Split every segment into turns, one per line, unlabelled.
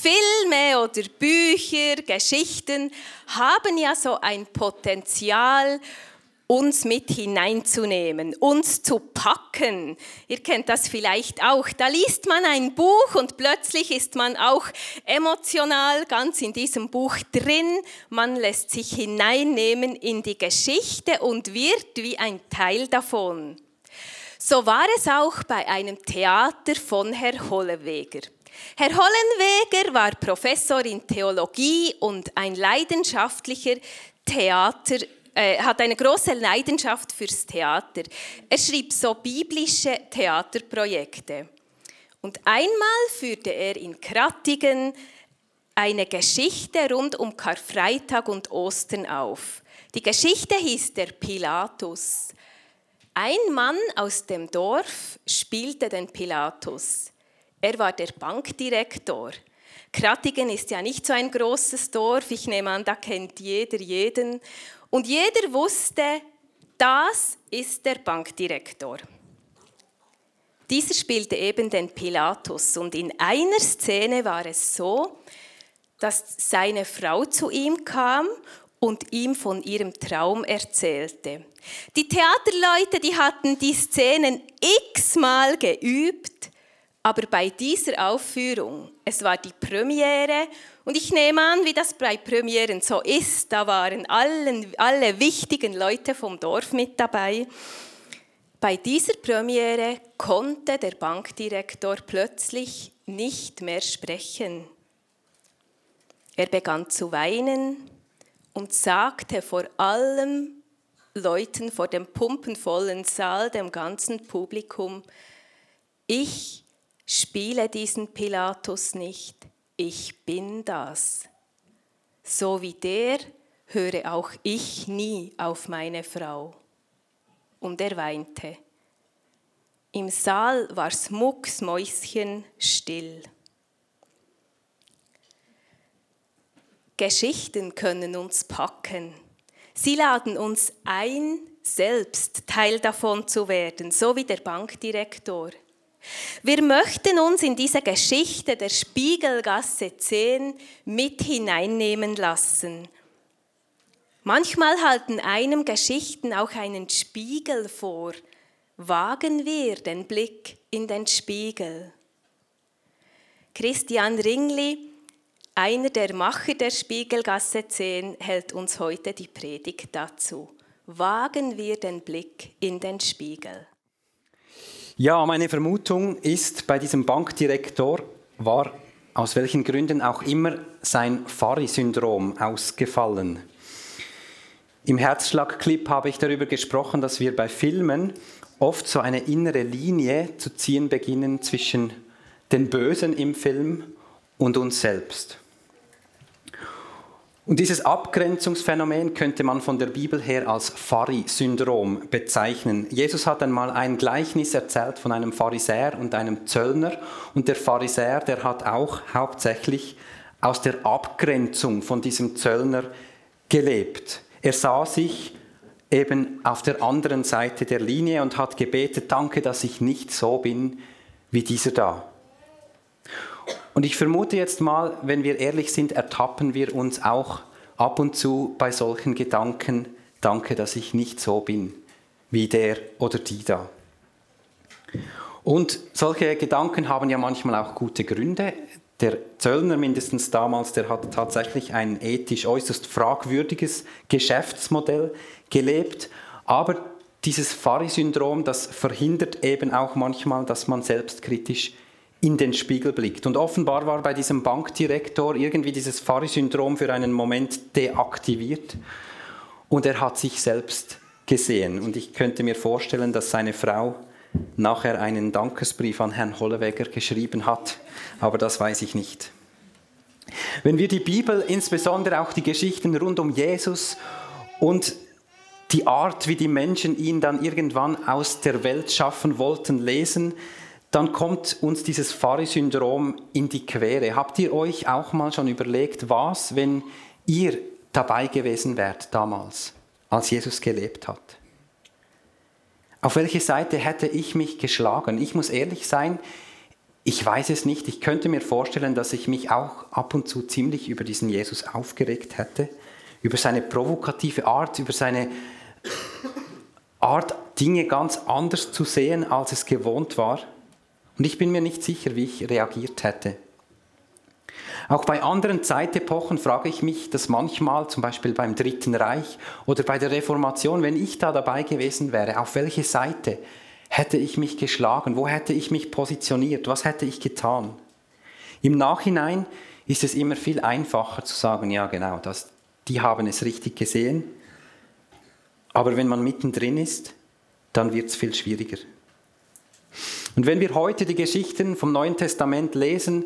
Filme oder Bücher, Geschichten haben ja so ein Potenzial, uns mit hineinzunehmen, uns zu packen. Ihr kennt das vielleicht auch. Da liest man ein Buch und plötzlich ist man auch emotional ganz in diesem Buch drin. Man lässt sich hineinnehmen in die Geschichte und wird wie ein Teil davon. So war es auch bei einem Theater von Herr Holleweger. Herr Hollenweger war Professor in Theologie und ein leidenschaftlicher Theater äh, hat eine große Leidenschaft fürs Theater. Er schrieb so biblische Theaterprojekte. Und einmal führte er in Krattigen eine Geschichte rund um Karfreitag und Ostern auf. Die Geschichte hieß der Pilatus. Ein Mann aus dem Dorf spielte den Pilatus. Er war der Bankdirektor. Krattigen ist ja nicht so ein großes Dorf. Ich nehme an, da kennt jeder jeden. Und jeder wusste, das ist der Bankdirektor. Dieser spielte eben den Pilatus und in einer Szene war es so, dass seine Frau zu ihm kam und ihm von ihrem Traum erzählte. Die Theaterleute, die hatten die Szenen x-mal geübt, aber bei dieser Aufführung, es war die Premiere und ich nehme an, wie das bei Premieren so ist, da waren allen, alle wichtigen Leute vom Dorf mit dabei. Bei dieser Premiere konnte der Bankdirektor plötzlich nicht mehr sprechen. Er begann zu weinen und sagte vor allem Leuten, vor dem pumpenvollen Saal, dem ganzen Publikum, ich spiele diesen Pilatus nicht ich bin das. So wie der höre auch ich nie auf meine Frau. Und er weinte. Im Saal war's mucksmäuschen still. Geschichten können uns packen. Sie laden uns ein, selbst Teil davon zu werden, so wie der Bankdirektor. Wir möchten uns in diese Geschichte der Spiegelgasse 10 mit hineinnehmen lassen. Manchmal halten einem Geschichten auch einen Spiegel vor. Wagen wir den Blick in den Spiegel. Christian Ringli, einer der Macher der Spiegelgasse 10, hält uns heute die Predigt dazu. Wagen wir den Blick in den Spiegel.
Ja, meine Vermutung ist, bei diesem Bankdirektor war aus welchen Gründen auch immer sein Fari-Syndrom ausgefallen. Im Herzschlag-Clip habe ich darüber gesprochen, dass wir bei Filmen oft so eine innere Linie zu ziehen beginnen zwischen den Bösen im Film und uns selbst. Und dieses Abgrenzungsphänomen könnte man von der Bibel her als Phari-Syndrom bezeichnen. Jesus hat einmal ein Gleichnis erzählt von einem Pharisäer und einem Zöllner. Und der Pharisäer, der hat auch hauptsächlich aus der Abgrenzung von diesem Zöllner gelebt. Er sah sich eben auf der anderen Seite der Linie und hat gebetet, danke, dass ich nicht so bin wie dieser da. Und ich vermute jetzt mal, wenn wir ehrlich sind, ertappen wir uns auch ab und zu bei solchen Gedanken, danke, dass ich nicht so bin wie der oder die da. Und solche Gedanken haben ja manchmal auch gute Gründe. Der Zöllner mindestens damals, der hat tatsächlich ein ethisch äußerst fragwürdiges Geschäftsmodell gelebt. Aber dieses Phari-Syndrom, das verhindert eben auch manchmal, dass man selbstkritisch in den Spiegel blickt. Und offenbar war bei diesem Bankdirektor irgendwie dieses Phari-Syndrom für einen Moment deaktiviert und er hat sich selbst gesehen. Und ich könnte mir vorstellen, dass seine Frau nachher einen Dankesbrief an Herrn Hollewegger geschrieben hat, aber das weiß ich nicht. Wenn wir die Bibel, insbesondere auch die Geschichten rund um Jesus und die Art, wie die Menschen ihn dann irgendwann aus der Welt schaffen wollten, lesen, dann kommt uns dieses Phari-Syndrom in die Quere. Habt ihr euch auch mal schon überlegt, was, wenn ihr dabei gewesen wärt damals, als Jesus gelebt hat? Auf welche Seite hätte ich mich geschlagen? Ich muss ehrlich sein, ich weiß es nicht. Ich könnte mir vorstellen, dass ich mich auch ab und zu ziemlich über diesen Jesus aufgeregt hätte, über seine provokative Art, über seine Art, Dinge ganz anders zu sehen, als es gewohnt war. Und ich bin mir nicht sicher, wie ich reagiert hätte. Auch bei anderen Zeitepochen frage ich mich das manchmal, zum Beispiel beim Dritten Reich oder bei der Reformation, wenn ich da dabei gewesen wäre, auf welche Seite hätte ich mich geschlagen, wo hätte ich mich positioniert, was hätte ich getan? Im Nachhinein ist es immer viel einfacher zu sagen, ja genau, das, die haben es richtig gesehen. Aber wenn man mittendrin ist, dann wird es viel schwieriger. Und wenn wir heute die Geschichten vom Neuen Testament lesen,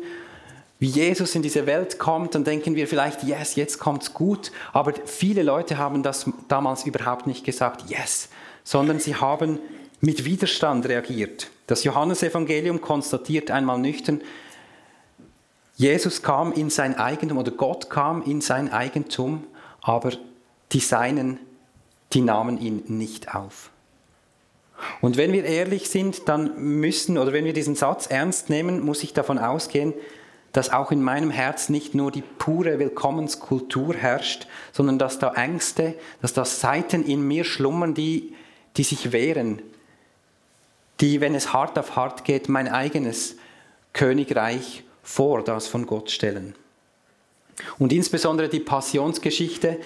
wie Jesus in diese Welt kommt, dann denken wir vielleicht, yes, jetzt kommt's gut. Aber viele Leute haben das damals überhaupt nicht gesagt, yes, sondern sie haben mit Widerstand reagiert. Das Johannesevangelium konstatiert einmal nüchtern, Jesus kam in sein Eigentum oder Gott kam in sein Eigentum, aber die Seinen, die nahmen ihn nicht auf. Und wenn wir ehrlich sind, dann müssen, oder wenn wir diesen Satz ernst nehmen, muss ich davon ausgehen, dass auch in meinem Herz nicht nur die pure Willkommenskultur herrscht, sondern dass da Ängste, dass da Seiten in mir schlummern, die, die sich wehren, die, wenn es hart auf hart geht, mein eigenes Königreich vor das von Gott stellen. Und insbesondere die Passionsgeschichte,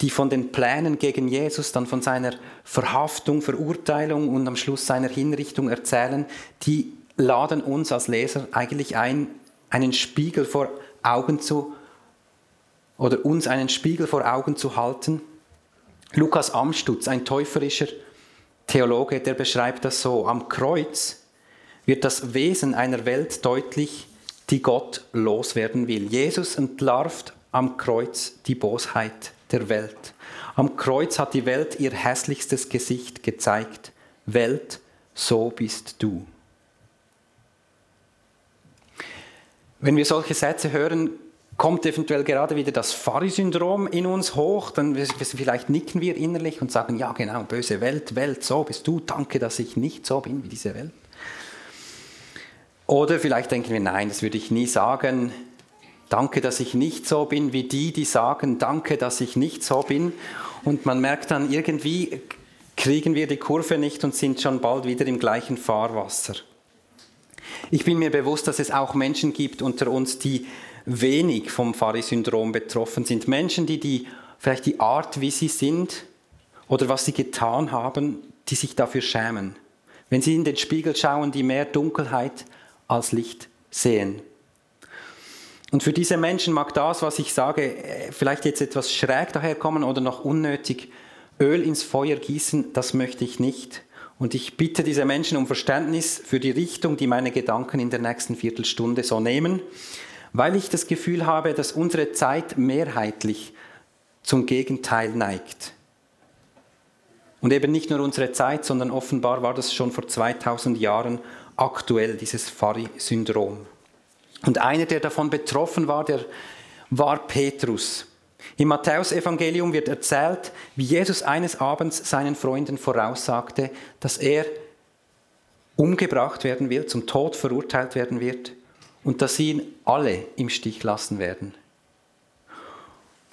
die von den Plänen gegen Jesus, dann von seiner Verhaftung, Verurteilung und am Schluss seiner Hinrichtung erzählen, die laden uns als Leser eigentlich ein, einen Spiegel vor Augen zu oder uns einen Spiegel vor Augen zu halten. Lukas Amstutz, ein täuferischer Theologe, der beschreibt das so, am Kreuz wird das Wesen einer Welt deutlich, die Gott loswerden will. Jesus entlarvt am Kreuz die Bosheit der Welt. Am Kreuz hat die Welt ihr hässlichstes Gesicht gezeigt. Welt, so bist du. Wenn wir solche Sätze hören, kommt eventuell gerade wieder das Pharry-Syndrom in uns hoch, dann vielleicht nicken wir innerlich und sagen, ja genau, böse Welt, Welt, so bist du, danke, dass ich nicht so bin wie diese Welt. Oder vielleicht denken wir, nein, das würde ich nie sagen, danke, dass ich nicht so bin wie die, die sagen, danke, dass ich nicht so bin. Und man merkt dann, irgendwie kriegen wir die Kurve nicht und sind schon bald wieder im gleichen Fahrwasser. Ich bin mir bewusst, dass es auch Menschen gibt unter uns, die wenig vom Pharry-Syndrom betroffen sind. Menschen, die, die vielleicht die Art, wie sie sind oder was sie getan haben, die sich dafür schämen. Wenn sie in den Spiegel schauen, die mehr Dunkelheit als Licht sehen. Und für diese Menschen mag das, was ich sage, vielleicht jetzt etwas schräg daherkommen oder noch unnötig Öl ins Feuer gießen, das möchte ich nicht. Und ich bitte diese Menschen um Verständnis für die Richtung, die meine Gedanken in der nächsten Viertelstunde so nehmen, weil ich das Gefühl habe, dass unsere Zeit mehrheitlich zum Gegenteil neigt. Und eben nicht nur unsere Zeit, sondern offenbar war das schon vor 2000 Jahren aktuell, dieses Pharry-Syndrom. Und einer, der davon betroffen war, der war Petrus. Im Matthäusevangelium wird erzählt, wie Jesus eines Abends seinen Freunden voraussagte, dass er umgebracht werden wird, zum Tod verurteilt werden wird und dass sie ihn alle im Stich lassen werden.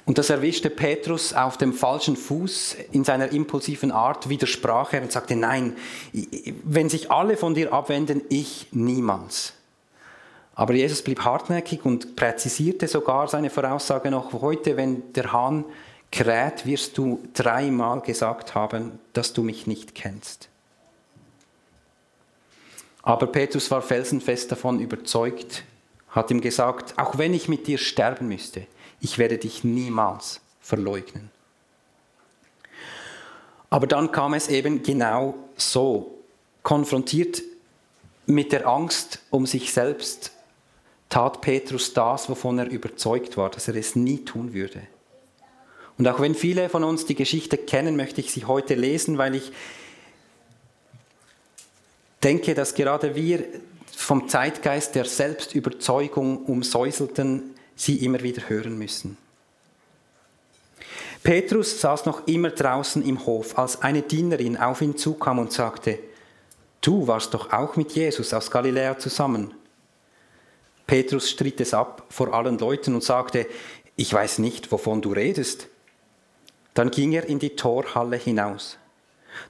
Und das erwischte Petrus auf dem falschen Fuß in seiner impulsiven Art, widersprach er und sagte, nein, wenn sich alle von dir abwenden, ich niemals. Aber Jesus blieb hartnäckig und präzisierte sogar seine Voraussage noch, heute, wenn der Hahn kräht, wirst du dreimal gesagt haben, dass du mich nicht kennst. Aber Petrus war felsenfest davon überzeugt, hat ihm gesagt, auch wenn ich mit dir sterben müsste, ich werde dich niemals verleugnen. Aber dann kam es eben genau so, konfrontiert mit der Angst um sich selbst tat Petrus das, wovon er überzeugt war, dass er es nie tun würde. Und auch wenn viele von uns die Geschichte kennen, möchte ich sie heute lesen, weil ich denke, dass gerade wir vom Zeitgeist der Selbstüberzeugung umsäuselten, sie immer wieder hören müssen. Petrus saß noch immer draußen im Hof, als eine Dienerin auf ihn zukam und sagte, Du warst doch auch mit Jesus aus Galiläa zusammen. Petrus stritt es ab vor allen Leuten und sagte, ich weiß nicht, wovon du redest. Dann ging er in die Torhalle hinaus.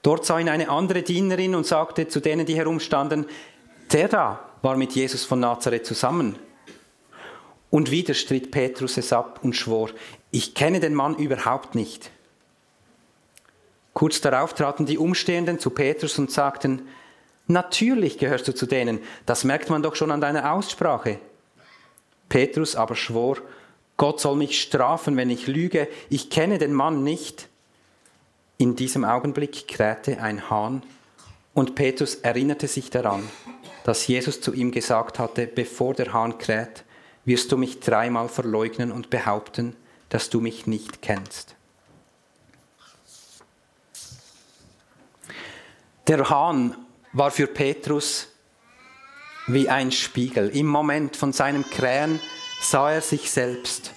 Dort sah ihn eine andere Dienerin und sagte zu denen, die herumstanden, der da war mit Jesus von Nazareth zusammen. Und wieder stritt Petrus es ab und schwor, ich kenne den Mann überhaupt nicht. Kurz darauf traten die Umstehenden zu Petrus und sagten, natürlich gehörst du zu denen, das merkt man doch schon an deiner Aussprache. Petrus aber schwor, Gott soll mich strafen, wenn ich lüge, ich kenne den Mann nicht. In diesem Augenblick krähte ein Hahn und Petrus erinnerte sich daran, dass Jesus zu ihm gesagt hatte, bevor der Hahn kräht, wirst du mich dreimal verleugnen und behaupten, dass du mich nicht kennst. Der Hahn war für Petrus wie ein Spiegel. Im Moment von seinem Krähen sah er sich selbst.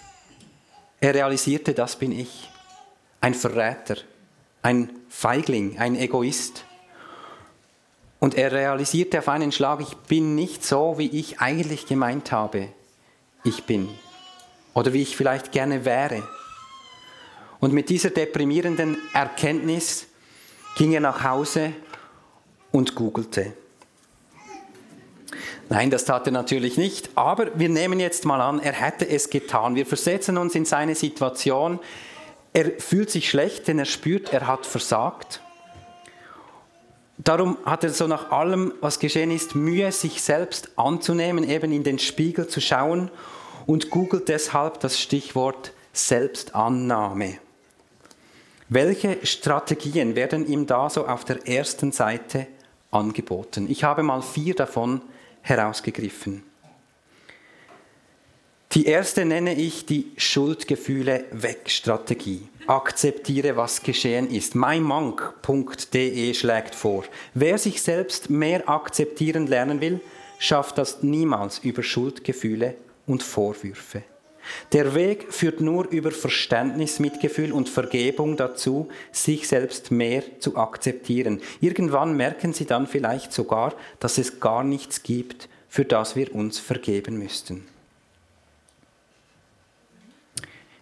Er realisierte, das bin ich. Ein Verräter, ein Feigling, ein Egoist. Und er realisierte auf einen Schlag, ich bin nicht so, wie ich eigentlich gemeint habe, ich bin. Oder wie ich vielleicht gerne wäre. Und mit dieser deprimierenden Erkenntnis ging er nach Hause und googelte. Nein, das tat er natürlich nicht, aber wir nehmen jetzt mal an, er hätte es getan. Wir versetzen uns in seine Situation. Er fühlt sich schlecht, denn er spürt, er hat versagt. Darum hat er so nach allem, was geschehen ist, Mühe, sich selbst anzunehmen, eben in den Spiegel zu schauen und googelt deshalb das Stichwort Selbstannahme. Welche Strategien werden ihm da so auf der ersten Seite angeboten? Ich habe mal vier davon herausgegriffen. Die erste nenne ich die Schuldgefühle-Weg-Strategie. Akzeptiere, was geschehen ist. meinmank.de schlägt vor, wer sich selbst mehr akzeptieren lernen will, schafft das niemals über Schuldgefühle und Vorwürfe. Der Weg führt nur über Verständnis, Mitgefühl und Vergebung dazu, sich selbst mehr zu akzeptieren. Irgendwann merken Sie dann vielleicht sogar, dass es gar nichts gibt, für das wir uns vergeben müssten.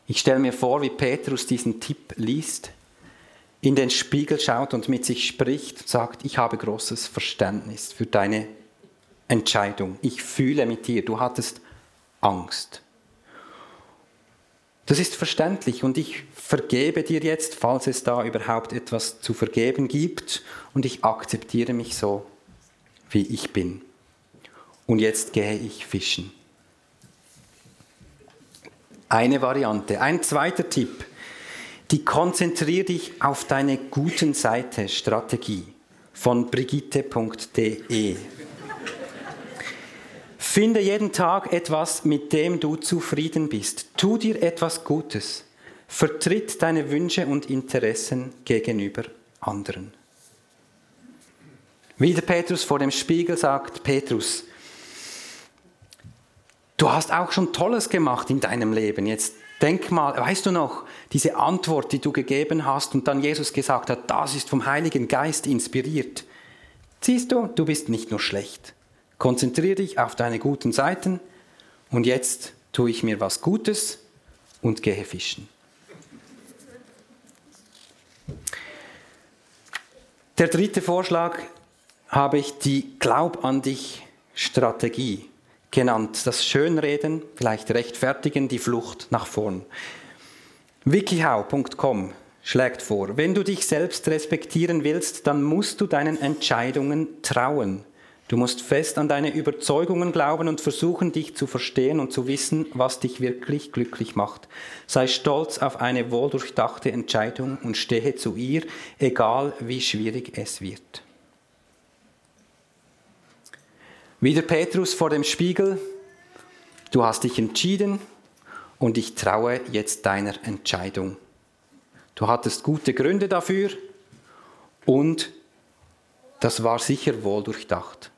Ich stelle mir vor, wie Petrus diesen Tipp liest, in den Spiegel schaut und mit sich spricht und sagt, ich habe großes Verständnis für deine Entscheidung. Ich fühle mit dir, du hattest Angst. Das ist verständlich und ich vergebe dir jetzt, falls es da überhaupt etwas zu vergeben gibt und ich akzeptiere mich so, wie ich bin. Und jetzt gehe ich fischen. Eine Variante. Ein zweiter Tipp. Die Konzentrier dich auf deine guten Seite Strategie von brigitte.de. Finde jeden Tag etwas, mit dem du zufrieden bist. Tu dir etwas Gutes. Vertritt deine Wünsche und Interessen gegenüber anderen. Wie der Petrus vor dem Spiegel sagt, Petrus, du hast auch schon Tolles gemacht in deinem Leben. Jetzt denk mal, weißt du noch, diese Antwort, die du gegeben hast und dann Jesus gesagt hat, das ist vom Heiligen Geist inspiriert. Siehst du, du bist nicht nur schlecht, Konzentriere dich auf deine guten Seiten und jetzt tue ich mir was Gutes und gehe fischen. Der dritte Vorschlag habe ich die Glaub an dich Strategie genannt. Das Schönreden, vielleicht rechtfertigen, die Flucht nach vorn. Wikihow.com schlägt vor, wenn du dich selbst respektieren willst, dann musst du deinen Entscheidungen trauen. Du musst fest an deine Überzeugungen glauben und versuchen, dich zu verstehen und zu wissen, was dich wirklich glücklich macht. Sei stolz auf eine wohldurchdachte Entscheidung und stehe zu ihr, egal wie schwierig es wird. Wieder Petrus vor dem Spiegel. Du hast dich entschieden und ich traue jetzt deiner Entscheidung. Du hattest gute Gründe dafür und das war sicher wohl durchdacht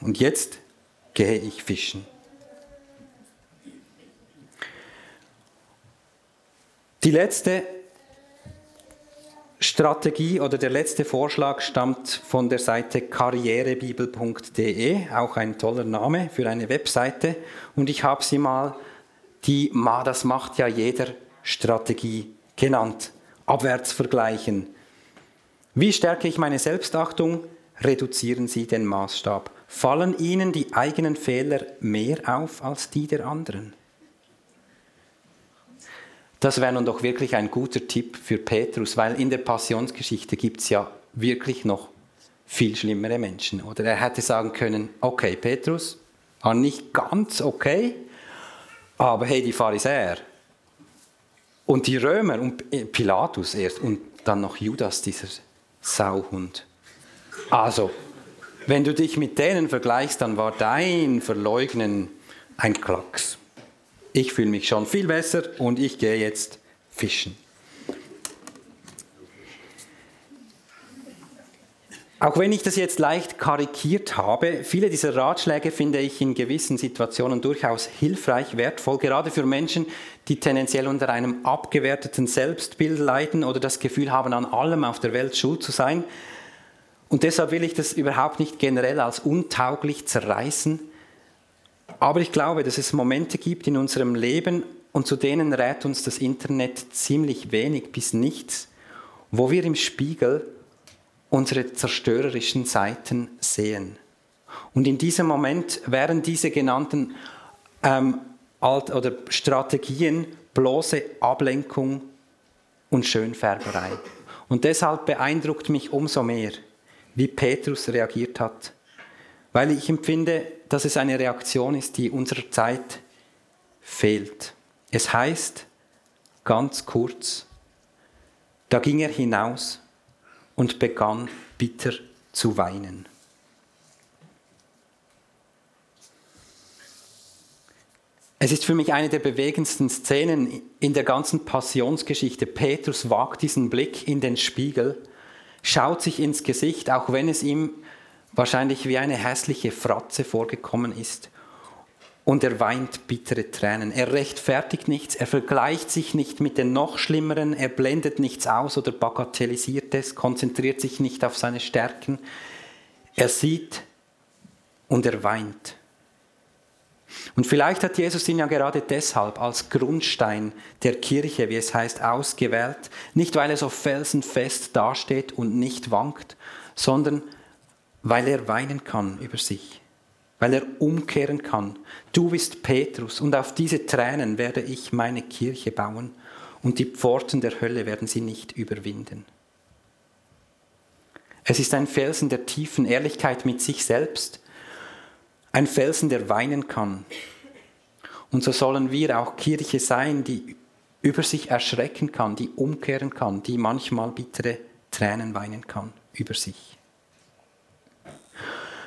und jetzt gehe ich fischen. Die letzte Strategie oder der letzte Vorschlag stammt von der Seite karrierebibel.de, auch ein toller Name für eine Webseite. Und ich habe sie mal die Ma, das macht ja jeder Strategie genannt. Abwärts vergleichen. Wie stärke ich meine Selbstachtung? Reduzieren Sie den Maßstab. Fallen Ihnen die eigenen Fehler mehr auf als die der anderen? Das wäre nun doch wirklich ein guter Tipp für Petrus, weil in der Passionsgeschichte gibt es ja wirklich noch viel schlimmere Menschen. Oder er hätte sagen können, okay, Petrus, war nicht ganz okay, aber hey, die Pharisäer und die Römer und Pilatus erst und dann noch Judas, dieser Sauhund. Also, wenn du dich mit denen vergleichst, dann war dein Verleugnen ein Klacks ich fühle mich schon viel besser und ich gehe jetzt fischen. Auch wenn ich das jetzt leicht karikiert habe, viele dieser Ratschläge finde ich in gewissen Situationen durchaus hilfreich, wertvoll, gerade für Menschen, die tendenziell unter einem abgewerteten Selbstbild leiden oder das Gefühl haben, an allem auf der Welt schuld zu sein. Und deshalb will ich das überhaupt nicht generell als untauglich zerreißen, aber ich glaube, dass es Momente gibt in unserem Leben, und zu denen rät uns das Internet ziemlich wenig bis nichts, wo wir im Spiegel unsere zerstörerischen Seiten sehen. Und in diesem Moment wären diese genannten ähm, Alt oder Strategien bloße Ablenkung und Schönfärberei. Und deshalb beeindruckt mich umso mehr, wie Petrus reagiert hat weil ich empfinde, dass es eine Reaktion ist, die unserer Zeit fehlt. Es heißt ganz kurz, da ging er hinaus und begann bitter zu weinen. Es ist für mich eine der bewegendsten Szenen in der ganzen Passionsgeschichte. Petrus wagt diesen Blick in den Spiegel, schaut sich ins Gesicht, auch wenn es ihm wahrscheinlich wie eine hässliche Fratze vorgekommen ist. Und er weint bittere Tränen. Er rechtfertigt nichts, er vergleicht sich nicht mit den noch schlimmeren, er blendet nichts aus oder bagatellisiert es, konzentriert sich nicht auf seine Stärken. Er sieht und er weint. Und vielleicht hat Jesus ihn ja gerade deshalb als Grundstein der Kirche, wie es heißt, ausgewählt, nicht weil er so felsenfest dasteht und nicht wankt, sondern weil er weinen kann über sich, weil er umkehren kann. Du bist Petrus und auf diese Tränen werde ich meine Kirche bauen und die Pforten der Hölle werden sie nicht überwinden. Es ist ein Felsen der tiefen Ehrlichkeit mit sich selbst, ein Felsen, der weinen kann. Und so sollen wir auch Kirche sein, die über sich erschrecken kann, die umkehren kann, die manchmal bittere Tränen weinen kann über sich.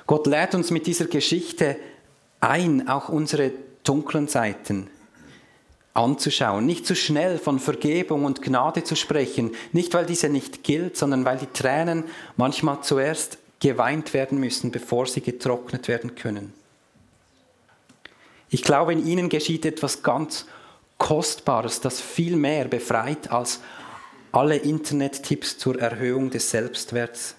Gott lädt uns mit dieser Geschichte ein, auch unsere dunklen Seiten anzuschauen, nicht zu schnell von Vergebung und Gnade zu sprechen, nicht weil diese nicht gilt, sondern weil die Tränen manchmal zuerst geweint werden müssen, bevor sie getrocknet werden können. Ich glaube, in ihnen geschieht etwas ganz Kostbares, das viel mehr befreit als alle Internet-Tipps zur Erhöhung des Selbstwerts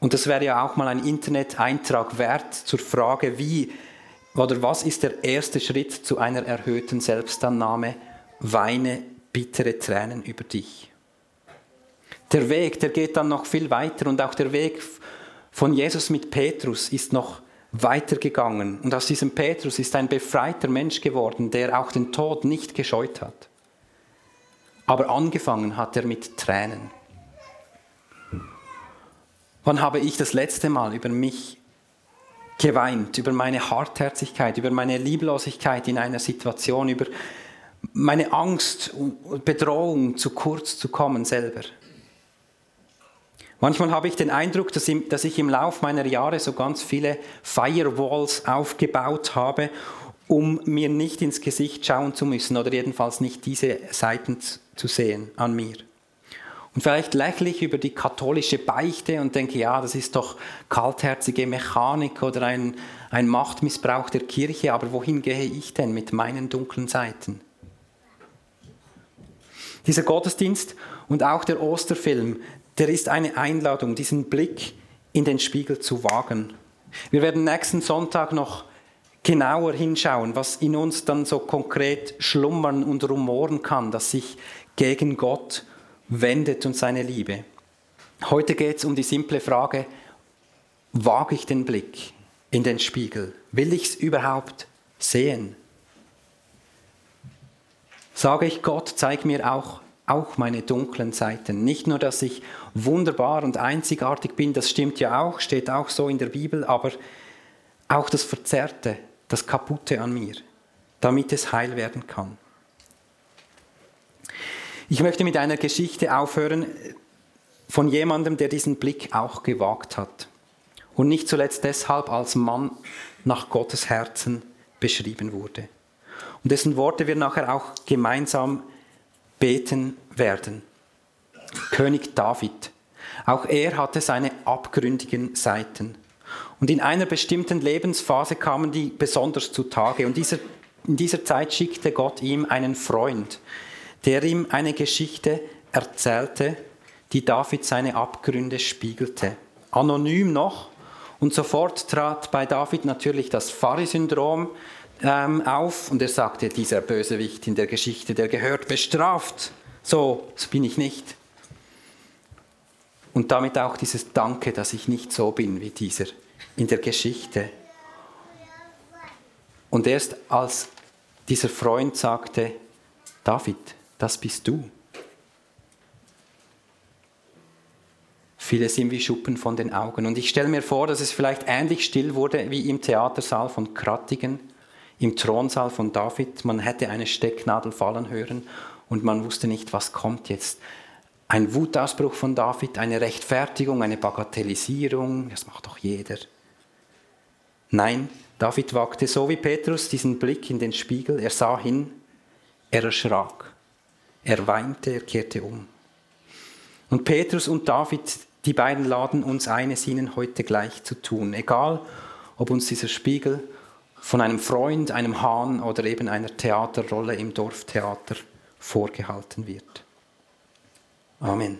und das wäre ja auch mal ein Internet-Eintrag wert zur Frage, wie oder was ist der erste Schritt zu einer erhöhten Selbstannahme? Weine bittere Tränen über dich. Der Weg, der geht dann noch viel weiter und auch der Weg von Jesus mit Petrus ist noch weitergegangen. Und aus diesem Petrus ist ein befreiter Mensch geworden, der auch den Tod nicht gescheut hat. Aber angefangen hat er mit Tränen. Wann habe ich das letzte Mal über mich geweint, über meine Hartherzigkeit, über meine Lieblosigkeit in einer Situation, über meine Angst und Bedrohung, zu kurz zu kommen selber? Manchmal habe ich den Eindruck, dass ich im Lauf meiner Jahre so ganz viele Firewalls aufgebaut habe, um mir nicht ins Gesicht schauen zu müssen oder jedenfalls nicht diese Seiten zu sehen an mir. Und vielleicht lächle ich über die katholische Beichte und denke, ja, das ist doch kaltherzige Mechanik oder ein, ein Machtmissbrauch der Kirche, aber wohin gehe ich denn mit meinen dunklen Seiten? Dieser Gottesdienst und auch der Osterfilm, der ist eine Einladung, diesen Blick in den Spiegel zu wagen. Wir werden nächsten Sonntag noch genauer hinschauen, was in uns dann so konkret schlummern und rumoren kann, dass sich gegen Gott wendet und seine Liebe. Heute geht es um die simple Frage, wage ich den Blick in den Spiegel? Will ich es überhaupt sehen? Sage ich Gott, zeig mir auch, auch meine dunklen Seiten. Nicht nur, dass ich wunderbar und einzigartig bin, das stimmt ja auch, steht auch so in der Bibel, aber auch das Verzerrte, das Kaputte an mir, damit es heil werden kann. Ich möchte mit einer Geschichte aufhören von jemandem, der diesen Blick auch gewagt hat und nicht zuletzt deshalb als Mann nach Gottes Herzen beschrieben wurde und dessen Worte wir nachher auch gemeinsam beten werden. König David. Auch er hatte seine abgründigen Seiten. Und in einer bestimmten Lebensphase kamen die besonders zutage. Und dieser, in dieser Zeit schickte Gott ihm einen Freund, der ihm eine Geschichte erzählte, die David seine Abgründe spiegelte. Anonym noch. Und sofort trat bei David natürlich das Pfarri-Syndrom ähm, auf und er sagte, dieser Bösewicht in der Geschichte, der gehört bestraft. So, bin ich nicht. Und damit auch dieses Danke, dass ich nicht so bin wie dieser in der Geschichte. Und erst als dieser Freund sagte, David, das bist du. Viele sind wie Schuppen von den Augen. Und ich stelle mir vor, dass es vielleicht ähnlich still wurde wie im Theatersaal von Krattigen im Thronsaal von David. Man hätte eine Stecknadel fallen hören und man wusste nicht, was kommt jetzt. Ein Wutausbruch von David, eine Rechtfertigung, eine Bagatellisierung, das macht doch jeder. Nein, David wagte so wie Petrus diesen Blick in den Spiegel. Er sah hin, er erschrak, er weinte, er kehrte um. Und Petrus und David, die beiden laden uns ein, es ihnen heute gleich zu tun. Egal, ob uns dieser Spiegel von einem Freund, einem Hahn oder eben einer Theaterrolle im Dorftheater vorgehalten wird. Amen.